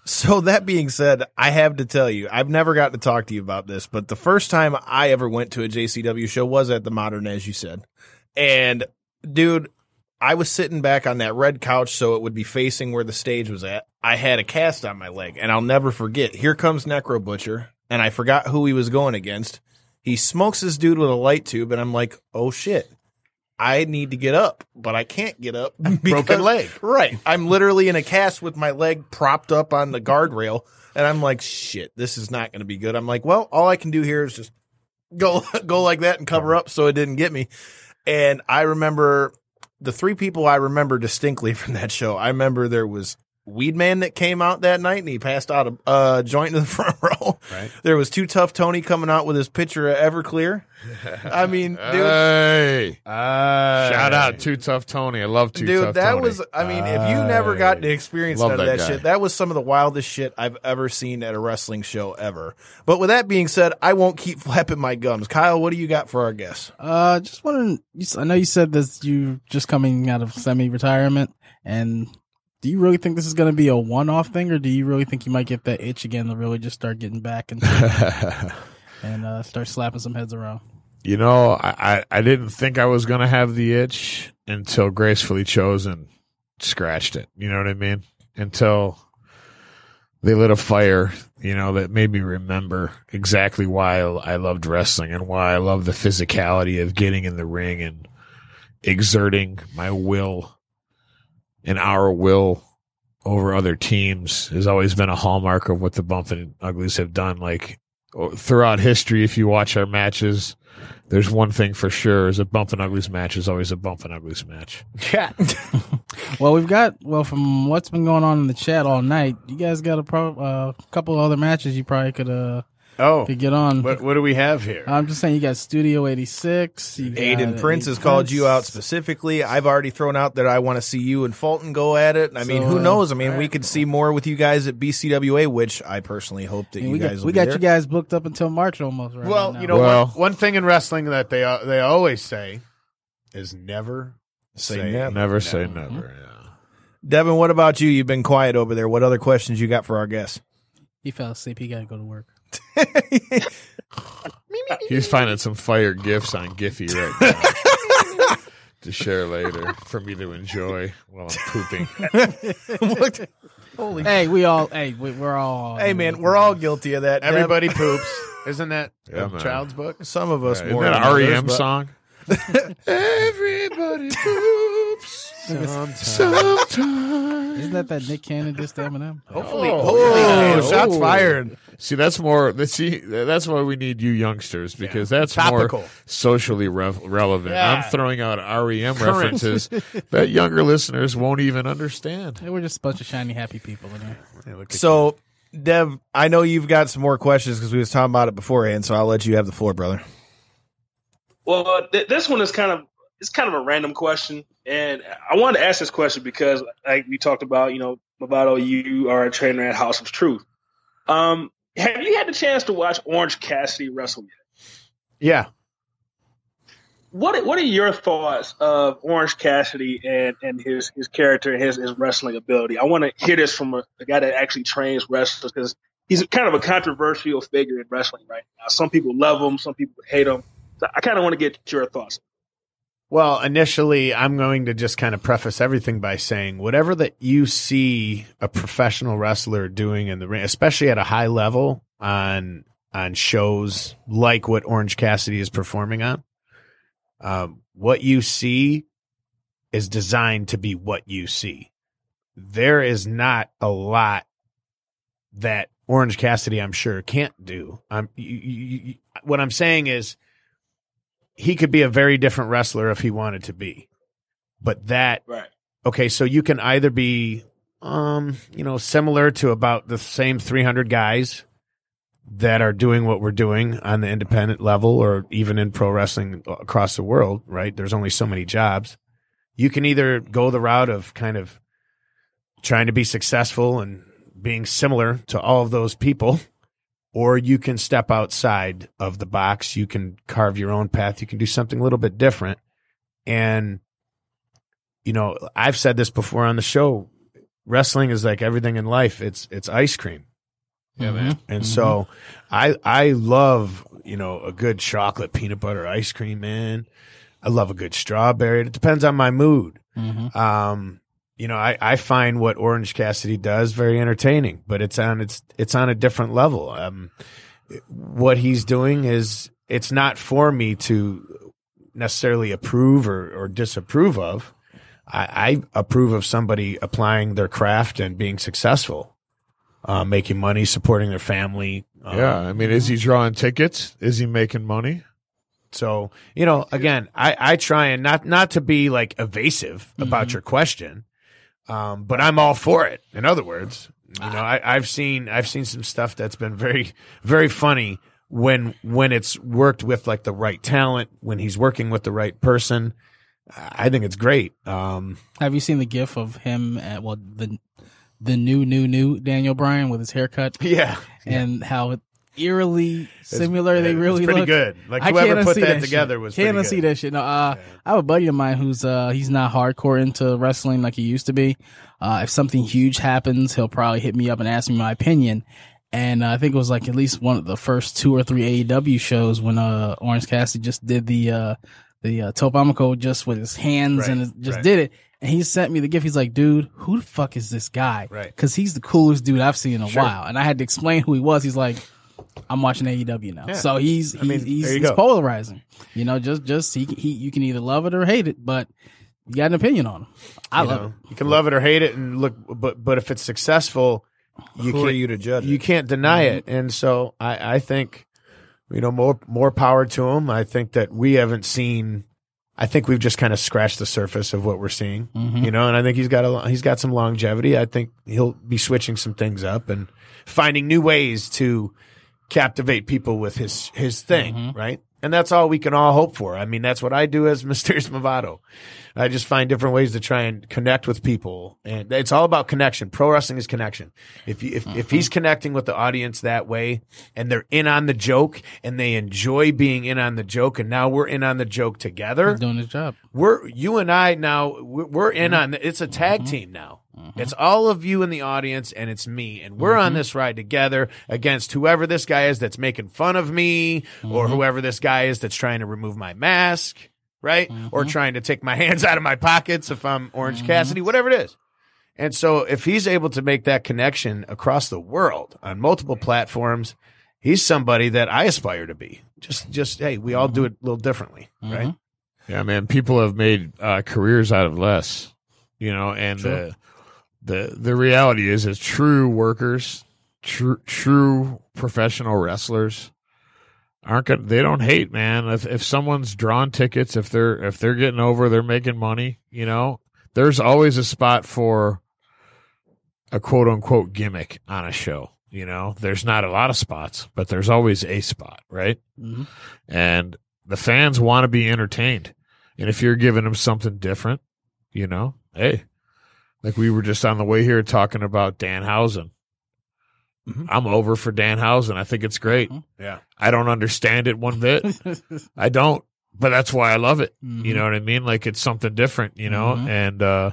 So that being said, I have to tell you, I've never gotten to talk to you about this, but the first time I ever went to a JCW show was at the Modern, as you said. And dude, I was sitting back on that red couch so it would be facing where the stage was at. I had a cast on my leg, and I'll never forget. Here comes Necro Butcher, and I forgot who he was going against. He smokes this dude with a light tube, and I'm like, oh shit. I need to get up, but I can't get up. because- Broken leg. Right. I'm literally in a cast with my leg propped up on the guardrail, and I'm like, shit, this is not going to be good. I'm like, well, all I can do here is just go go like that and cover up so it didn't get me. And I remember the three people I remember distinctly from that show. I remember there was Weed Man that came out that night and he passed out a uh, joint in the front row. Right. There was Too Tough Tony coming out with his picture of Everclear. I mean, dude, Hey, Uh, shout out to Tough Tony. I love Too Dude, Tough that Tony. was, I mean, if you never got to experience Love none of that that shit, that was some of the wildest shit I've ever seen at a wrestling show ever. But with that being said, I won't keep flapping my gums. Kyle, what do you got for our guests? Uh, just wondering. You, s- I know you said this. You just coming out of semi-retirement, and do you really think this is going to be a one-off thing, or do you really think you might get that itch again to really just start getting back and and uh, start slapping some heads around? You know, I, I, I didn't think I was going to have the itch until Gracefully Chosen scratched it. You know what I mean? Until they lit a fire, you know, that made me remember exactly why I loved wrestling and why I love the physicality of getting in the ring and exerting my will and our will over other teams has always been a hallmark of what the Bumpin' Uglies have done. Like throughout history, if you watch our matches, there's one thing for sure: is a Bumpin' Uglies match is always a Bumpin' Uglies match. Yeah. Well, we've got well from what's been going on in the chat all night. You guys got a pro, uh, couple other matches you probably could uh Oh, could get on. what what do we have here? I'm just saying you got Studio 86. You got Aiden Prince Aiden has called you out specifically. I've already thrown out that I want to see you and Fulton go at it. I mean, who uh, knows? I mean, we could see more with you guys at BCWA, which I personally hope that I mean, you we guys got, will we be got there. you guys booked up until March almost. Right well, now. you know, Well- one, one thing in wrestling that they uh, they always say is never Say never. Never say never. Yeah. Devin, what about you? You've been quiet over there. What other questions you got for our guests? he fell asleep. He got to go to work. He's finding some fire gifts on Giphy right now to share later for me to enjoy while I'm pooping. Holy Hey, we all. Hey, we, we're all. Hey man, we're all guilty of that. Dev. everybody poops. Isn't that Yeah, a child's book? some of us Isn't that an REM but- song? Everybody poops sometimes. Isn't that that Nick Cannon dissed Eminem? Hopefully, Oh, hopefully, oh, shots fired. See, that's more. Let's see. That's why we need you youngsters because that's Topical. more socially rev- relevant. Yeah. I'm throwing out REM references that younger listeners won't even understand. Hey, we're just a bunch of shiny, happy people in here. Hey, look at So, Dev, I know you've got some more questions because we was talking about it beforehand. So I'll let you have the floor, brother. Well, th- this one is kind of it's kind of a random question, and I wanted to ask this question because, like we talked about, you know, Movado, you are a trainer at House of Truth. Um, have you had the chance to watch Orange Cassidy wrestle yet? Yeah. What What are your thoughts of Orange Cassidy and, and his his character and his, his wrestling ability? I want to hear this from a, a guy that actually trains wrestlers because he's kind of a controversial figure in wrestling right now. Some people love him, some people hate him. So I kind of want to get your thoughts. Well, initially, I'm going to just kind of preface everything by saying whatever that you see a professional wrestler doing in the ring, especially at a high level on on shows like what Orange Cassidy is performing on, um, what you see is designed to be what you see. There is not a lot that Orange Cassidy, I'm sure, can't do. Um, you, you, you, what I'm saying is he could be a very different wrestler if he wanted to be. But that Right. okay, so you can either be um, you know, similar to about the same 300 guys that are doing what we're doing on the independent level or even in pro wrestling across the world, right? There's only so many jobs. You can either go the route of kind of trying to be successful and being similar to all of those people or you can step outside of the box. You can carve your own path. You can do something a little bit different. And, you know, I've said this before on the show. Wrestling is like everything in life. It's, it's ice cream. Yeah, man. And so I, I love, you know, a good chocolate peanut butter ice cream, man. I love a good strawberry. It depends on my mood. Mhm. Um, you know, I, I find what Orange Cassidy does very entertaining, but it's on it's it's on a different level. Um, what he's doing is it's not for me to necessarily approve or, or disapprove of. I, I approve of somebody applying their craft and being successful, uh, making money, supporting their family. um, Yeah, I mean, is he drawing tickets? Is he making money? So, you know, again, I, I try and not, not to be like evasive about your question. Um, but I'm all for it. In other words, you know, I, I've seen, I've seen some stuff that's been very, very funny when, when it's worked with like the right talent, when he's working with the right person. I think it's great. Um, Have you seen the gif of him at well the the new new new Daniel Bryan with his haircut yeah, and how eerily similar they it's really pretty look? good. Like I whoever put that, shit. together was can't pretty good. that shit. No, uh, I have a buddy of mine who's uh he's not hardcore into wrestling like he used to be. Uh, if something huge happens, he'll probably hit me up and ask me my opinion. And uh, I think it was like at least one of the first two or three AEW shows when uh Orange Cassidy just did the uh the uh, Topamico just with his hands Right, and just right. did it. And he sent me the gift. He's like, dude, who the fuck is this guy? Right. Because he's the coolest dude I've seen in a Sure. while. And I had to explain who he was. He's like, I'm watching AEW now. Yeah. So he's he's, mean, he's, you he's polarizing. You know, just just he he you can either love it or hate it, but you got an opinion on him. I you love know, it. you can love it or hate it, and look, but but if it's successful, you Who are can't you to judge You it? can't deny mm-hmm. it, and so I I think you know more more power to him. I think that we haven't seen. I think we've just kind of scratched the surface of what we're seeing, mm-hmm. you know. And I think he's got a lo- he's got some longevity. I think he'll be switching some things up and finding new ways to captivate people with his his thing, mm-hmm. right? And that's all we can all hope for. I mean, that's what I do as Mysterious Movado. I just find different ways to try and connect with people, and it's all about connection. Pro wrestling is connection. If you, if if mm-hmm. he's connecting with the audience that way, and they're in on the joke, and they enjoy being in on the joke, and now we're in on the joke together, He's doing his job. we're you and I now we're, we're in mm-hmm. on it's a tag team now. Mm-hmm. It's all of you in the audience and it's me and we're on mm-hmm. this ride together against whoever this guy is that's making fun of me or mm-hmm. whoever this guy is that's trying to remove my mask, right? Or trying to take my hands out of my pockets if I'm Orange Cassidy, whatever it is. And so if he's able to make that connection across the world on multiple platforms, he's somebody that I aspire to be. Just just hey, we all do it a little differently, right? Yeah, man. People have made uh, careers out of less, you know, and the the the reality is, as true workers, true true professional wrestlers aren't gonna. They don't hate, man. If if someone's drawn tickets, if they're if they're getting over, they're making money. You know, there's always a spot for a quote unquote gimmick on a show. You know, there's not a lot of spots, but there's always a spot, right? Mhm. And the fans want to be entertained. And if you're giving them something different, you know, hey, like we were just on the way here talking about Danhausen. I'm over for Danhausen. I think it's great. Yeah. I don't understand it one bit. I don't, but that's why I love it. Mm-hmm. You know what I mean? Like it's something different, you know? Mhm. And, uh,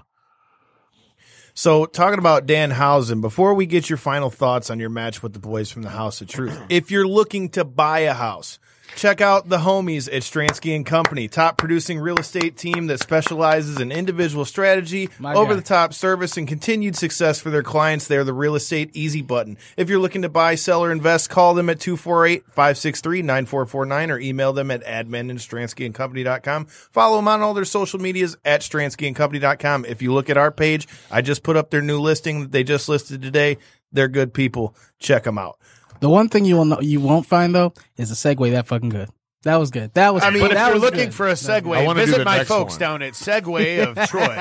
So, talking about Danhausen, before we get your final thoughts on your match with the boys from the House of Truth, if you're looking to buy a house, check out the homies at Stransky and Company, top producing real estate team that specializes in individual strategy, My over guy. the top service, and continued success for their clients. They're the real estate easy button. If you're looking to buy, sell, or invest, call them at 248-563-9449 or email them at admin at stranskyandcompany.com. Follow them on all their social medias at stranskyandcompany.com. If you look at our page, I just put up their new listing that they just listed today. They're good people. Check them out. The one thing you will know, you won't find though is a segue that fucking good. That was good. That was. I mean, but if you're looking good. for a segue, I visit my folks one. down at Segway of Troy.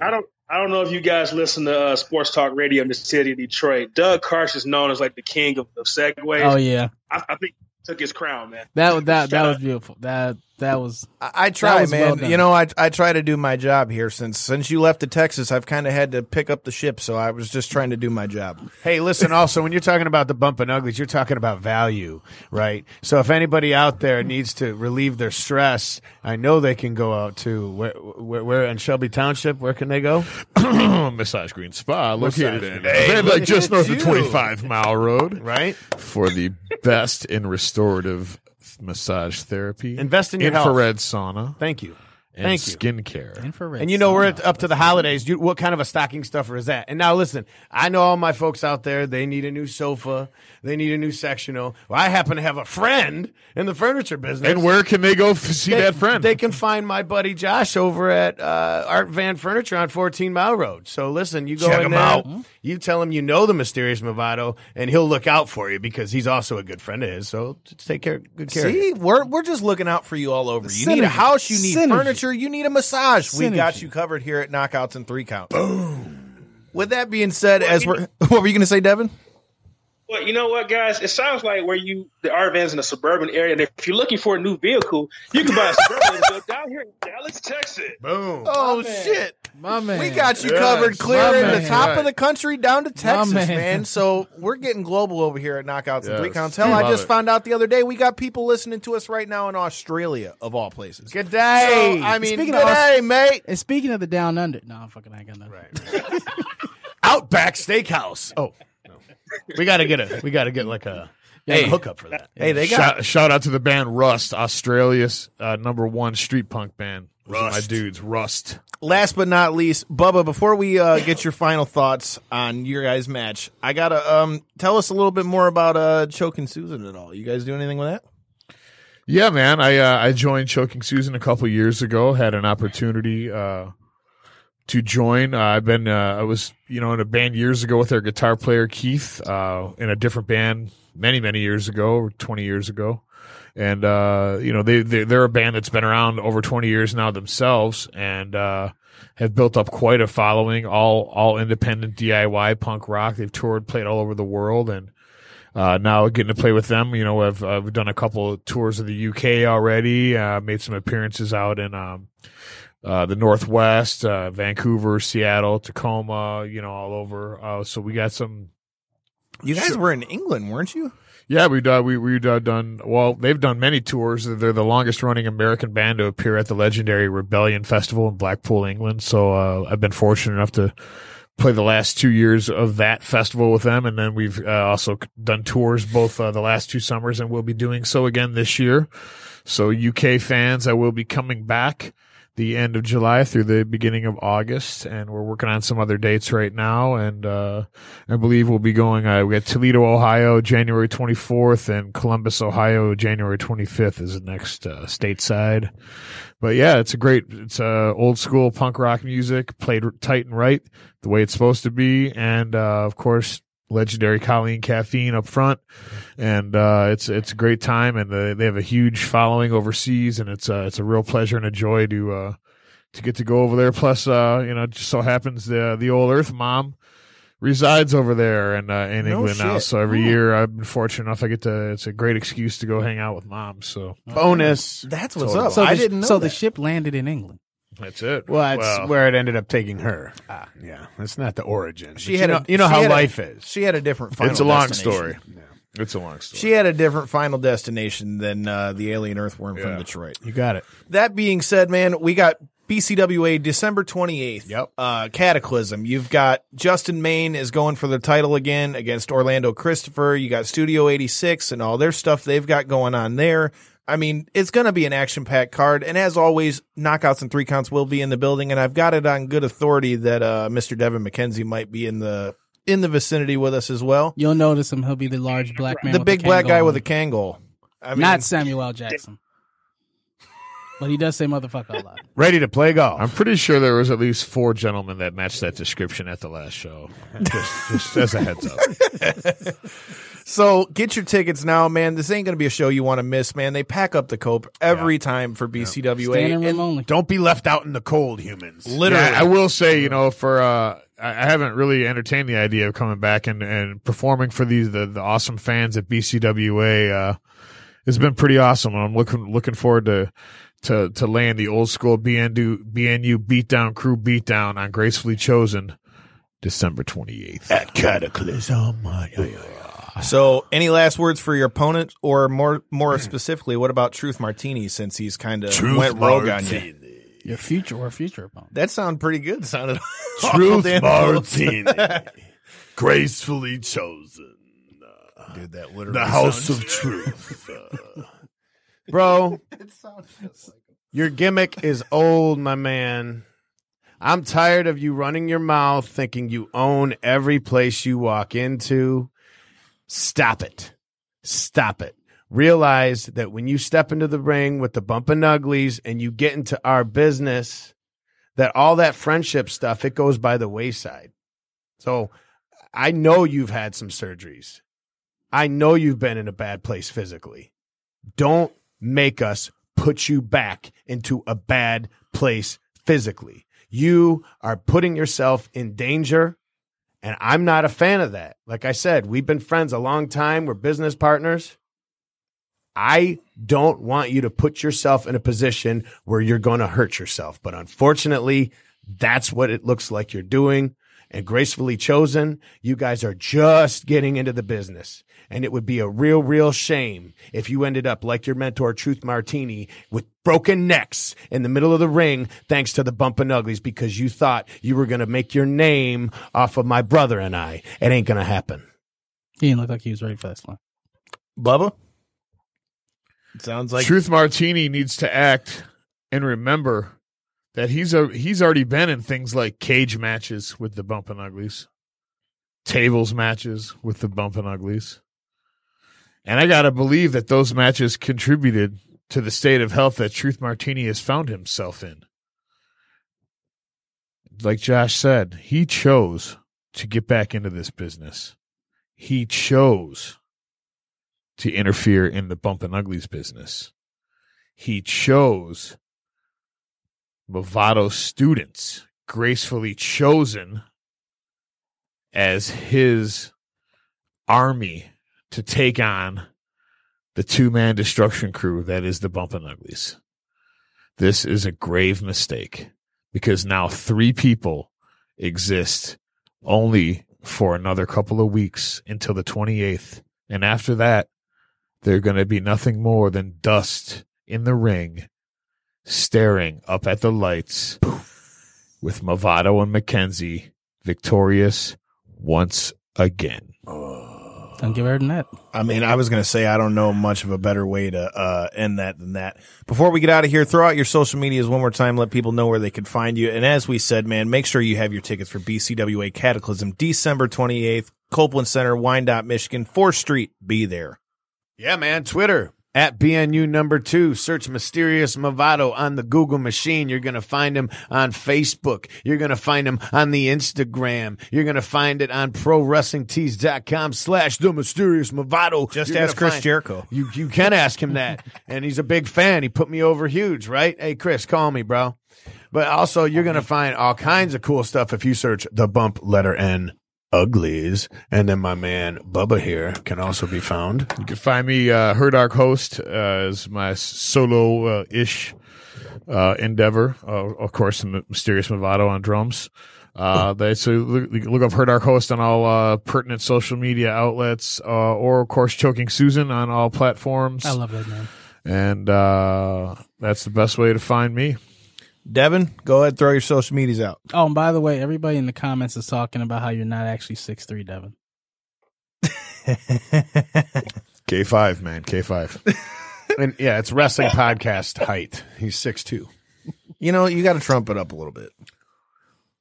I don't. I don't know if you guys listen to uh, sports talk radio in the city of Detroit. Doug Karsch is known as like the king of, of segues. Oh yeah, I, I think he took his crown, man. that was that that Shout was beautiful. That that was. I, I try, was man. well you know, I I try to do my job here since since you left to Texas. I've kind of had to pick up the ship, so I was just trying to do my job. Hey, listen, also, when you're talking about the Bumpin' Uglies, you're talking about value, right? So if anybody out there needs to relieve their stress, I know they can go out to where, where, where in Shelby Township, where can they go? Massage Green Spa located Massage in Green. Hey, like just north you. of 25 Mile Road Right? for the best in restorative massage therapy, Invest in your health. infrared sauna, Thank you. And Thank you. skincare. Infrared. And you know we're sauna. at, up to the holidays. You, what kind of a stocking stuffer is that? And now listen, I know all my folks out there. They need a new sofa. They need a new sectional. Well, I happen to have a friend in the furniture business. And where can they go f- see they, that friend? They can find my buddy Josh over at uh, Art Van Furniture on 14 Mile Road. So listen, you go Check in him there, out. you tell him you know the mysterious Movado, and he'll look out for you because he's also a good friend of his. So take care, good care. See, we're we're just looking out for you all over. You need a house, you need Synergy. furniture, you need a massage. We got you covered here at Knockouts and Three Count. Boom. With that being said, as we're what were you going to say, Devin? Well, you know what, guys? It sounds like where you the Art Van's in a suburban area. And if you're looking for a new vehicle, you can buy a suburban vehicle down here in Dallas, Texas. Boom. Oh shit. My man. We got you Yes, covered clear my in the top Right. of the country down to Texas, man. man. So we're getting global over here at Knockouts and Three Yes. Counts. Hell, I just it. found out the other day we got people listening to us right now in Australia, of all places. Good day. So, I mean, Speaking good of Aus- day, mate. And speaking of the down under, no, I'm fucking. I ain't got nothing. Outback Steakhouse. Oh, no. we got to get a. We got to get like a, a hookup for that. Hey, they got shout, shout out to the band Rust, Australia's uh, number one street punk band. Those are My dudes, Rust. Last but not least, Bubba, before we uh, get your final thoughts on your guys' match, I gotta um, tell us a little bit more about uh, choking Susan at all. You guys do anything with that? Yeah, man. I uh, I joined Choking Susan a couple years ago. Had an opportunity uh, to join. Uh, I've been uh, I was you know in a band years ago with our guitar player Keith uh, in a different band many many years ago, twenty years ago, and uh, you know they, they they're a band that's been around over twenty years now themselves and. Uh, have built up quite a following, all all independent DIY punk rock. They've toured, played all over the world, and uh, now getting to play with them. You know, I've, I've done a couple of tours of the UK already. Uh, made some appearances out in um, uh, the Northwest, uh, Vancouver, Seattle, Tacoma. You know, all over. Uh, so we got some. You guys were in England, weren't you? Yeah, we've uh, we we've uh, done well. They've done many tours. They're the longest running American band to appear at the legendary Rebellion Festival in Blackpool, England. So uh, I've been fortunate enough to play the last two years of that festival with them, and then we've uh, also done tours both uh, the last two summers, and we'll be doing so again this year. So UK fans, I will be coming back the end of July through the beginning of August, and we're working on some other dates right now. And uh, I believe we'll be going. Uh, we got Toledo, Ohio, January 24th, and Columbus, Ohio, January 25th is the next uh, stateside. But yeah, it's a great, it's uh, old school punk rock music played tight and right, the way it's supposed to be, and uh, of course. Legendary Colleen Caffeine up front, and uh, it's it's a great time, and uh, they have a huge following overseas, and it's uh, it's a real pleasure and a joy to uh, to get to go over there. Plus, uh, you know, it just so happens the the old Earth Mom resides over there and uh, in No England now. So every year I've been fortunate enough I get to. It's a great excuse to go hang out with mom. So Bonus. That's what's Totally. up. So I the, didn't know So that. the ship landed in England. That's it. Well, that's Well, where it ended up taking her. Ah, yeah, that's not the origin. She But had you a- know, you know how had a- life is. She had a different. Final it's a long destination. story. It's a long story. She had a different final destination than uh, the alien earthworm from Detroit. You got it. That being said, man, we got BCWA December 28th. Yep. Uh, Cataclysm. You've got Justin Main is going for the title again against Orlando Christopher. You got Studio 86 and all their stuff they've got going on there. I mean, it's going to be an action packed card. And as always, knockouts and three counts will be in the building. And I've got it on good authority that, uh, Mr. Devin McKenzie might be in the, in the vicinity with us as well. You'll notice him. He'll be the large black man. the with big the black guy with a on. Kangol. I mean, Not Samuel L. Jackson. But he does say motherfucker a lot. Ready to play golf. I'm pretty sure there was at least four gentlemen that matched that description at the last show. Just, just as a heads up. So get your tickets now, man. This ain't going to be a show you want to miss, man. They pack up the cope every time for BCWA. Standing room And only. Don't be left out in the cold, humans. literally, Yeah, I will say, you know, for uh, I I haven't really entertained the idea of coming back and, and performing for these the, the awesome fans at BCWA. Uh, it's been pretty awesome. And I'm looking looking forward to to to land the old school BNU BNU beatdown crew beatdown on gracefully chosen December 28th. At Cataclysm. So any last words for your opponent, or more more specifically, what about Truth Martini since he's kind of went rogue on you? Your future or future opponent. That sounded pretty good. Sounded Truth. Martini. Gracefully chosen. Dude, that literally The House sounds- of Truth. Uh, Bro, your gimmick is old, my man. I'm tired of you running your mouth thinking you own every place you walk into. Stop it. Stop it. Realize that when you step into the ring with the Bumpin' Uglies and you get into our business, that all that friendship stuff, it goes by the wayside. So I know you've had some surgeries. I know you've been in a bad place physically. Don't make us put you back into a bad place physically. You are putting yourself in danger. And I'm not a fan of that. Like I said, we've been friends a long time. We're business partners. I don't want you to put yourself in a position where you're going to hurt yourself. But unfortunately, that's what it looks like you're doing. And gracefully chosen, you guys are just getting into the business. And it would be a real, real shame if you ended up like your mentor, Truth Martini, with broken necks in the middle of the ring, thanks to the Bumpin' Uglies, because you thought you were going to make your name off of my brother and I. It ain't going to happen. He didn't look like he was ready for this one. Bubba. It sounds like Truth Martini needs to act and remember that he's a he's already been in things like cage matches with the Bumpin' Uglies, tables matches with the Bumpin' Uglies, and I gotta believe that those matches contributed to the state of health that Truth Martini has found himself in. Like Josh said, he chose to get back into this business. He chose to interfere in the Bumpin' Uglies business. He chose Movado students, gracefully chosen as his army to take on the two man destruction crew that is the Bumpin' Uglies. This is a grave mistake because now three people exist only for another couple of weeks until the 28th. And after that, they're going to be nothing more than dust in the ring, staring up at the lights with Movado and McKenzie victorious once again. Don't give her that. I mean, I was going to say I don't know much of a better way to uh, end that than that. Before we get out of here, throw out your social medias one more time. Let people know where they can find you. And as we said, man, make sure you have your tickets for BCWA Cataclysm December 28th, Copeland Center, Wyandotte, Michigan, 4th Street. Be there. Yeah, man. Twitter at BNU number two. Search Mysterious Movado on the Google machine. You're going to find him on Facebook. You're going to find him on the Instagram. You're going to find it on ProWrestlingTees.com slash The Mysterious Movado. Just You're ask Chris find- Jericho. You, you can ask him that. and he's a big fan. He put me over huge, right? Hey, Chris, call me, bro. But also, you're going to find all kinds of cool stuff if you search the bump letter N uglies. And then my man Bubba here can also be found. You can find me, uh, Her Dark Host, uh, as my solo uh, ish uh, endeavor. Uh, of course, the mysterious Movado on drums. Uh, they so look, look up Her Dark Host on all uh, pertinent social media outlets, uh, or of course Choking Susan on all platforms. I love that man. and uh, that's the best way to find me. Devin, go ahead, throw your social medias out. Oh, and by the way, everybody in the comments is talking about how you're not actually six three, Devin. K five man, K five. And yeah, it's wrestling podcast height. He's six two. You know, you got to trump it up a little bit.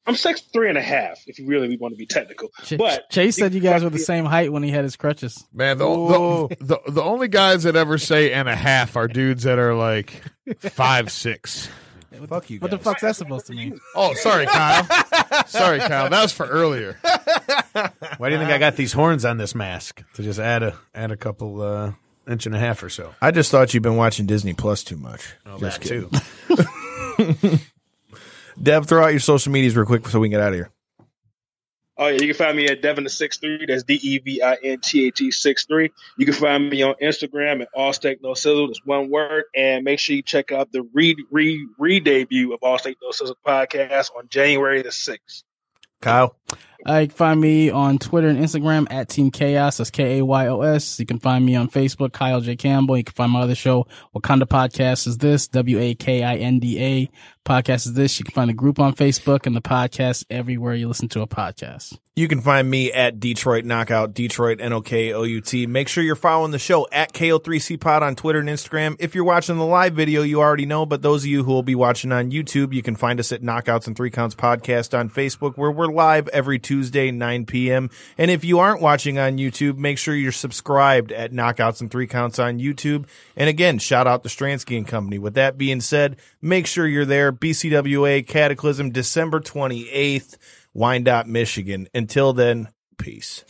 I'm six three and a half, if you really want to be technical. Ch- but Chase said you guys were the same height when he had his crutches. Man, the, the, the the only guys that ever say and a half are dudes that are like five six. Fuck you. What the guys. fuck's that supposed to mean? Oh, sorry, Kyle. sorry, Kyle. That was for earlier. Why do you think I got these horns on this mask to just add a add a couple uh, inch and a half or so? I just thought you've been watching Disney Plus too much. Oh, Just that kidding. too. Dev, throw out your social medias real quick so we can get out of here. Oh yeah, you can find me at Devin the six three. That's D E V I N T H E six three. You can find me on Instagram at All Steak No Sizzle. That's one word. And make sure you check out the re re re debut of All Steak No Sizzle podcast on January the sixth. Kyle, Uh, you can find me on Twitter and Instagram at Team Chaos. That's K A Y O S. You can find me on Facebook, Kyle J. Campbell. You can find my other show, Wakanda Podcast is this, W A K I N D A podcast is this. You can find the group on Facebook and the podcast everywhere you listen to a podcast. you can find me at Detroit Knockout, Detroit N O K O U T. Make sure you're following the show at KO3C Pod on Twitter and Instagram. If you're watching the live video, you already know, but those of you who will be watching on YouTube, you can find us at Knockouts and Three Counts Podcast on Facebook, where we're live every Tuesday, 9 p.m. And if you aren't watching on YouTube, make sure you're subscribed at Knockouts and Three Counts on YouTube. And again, shout out to Stransky and Company. With that being said, make sure you're there. BCWA Cataclysm, December 28th, Wyandotte, Michigan. Until then, peace.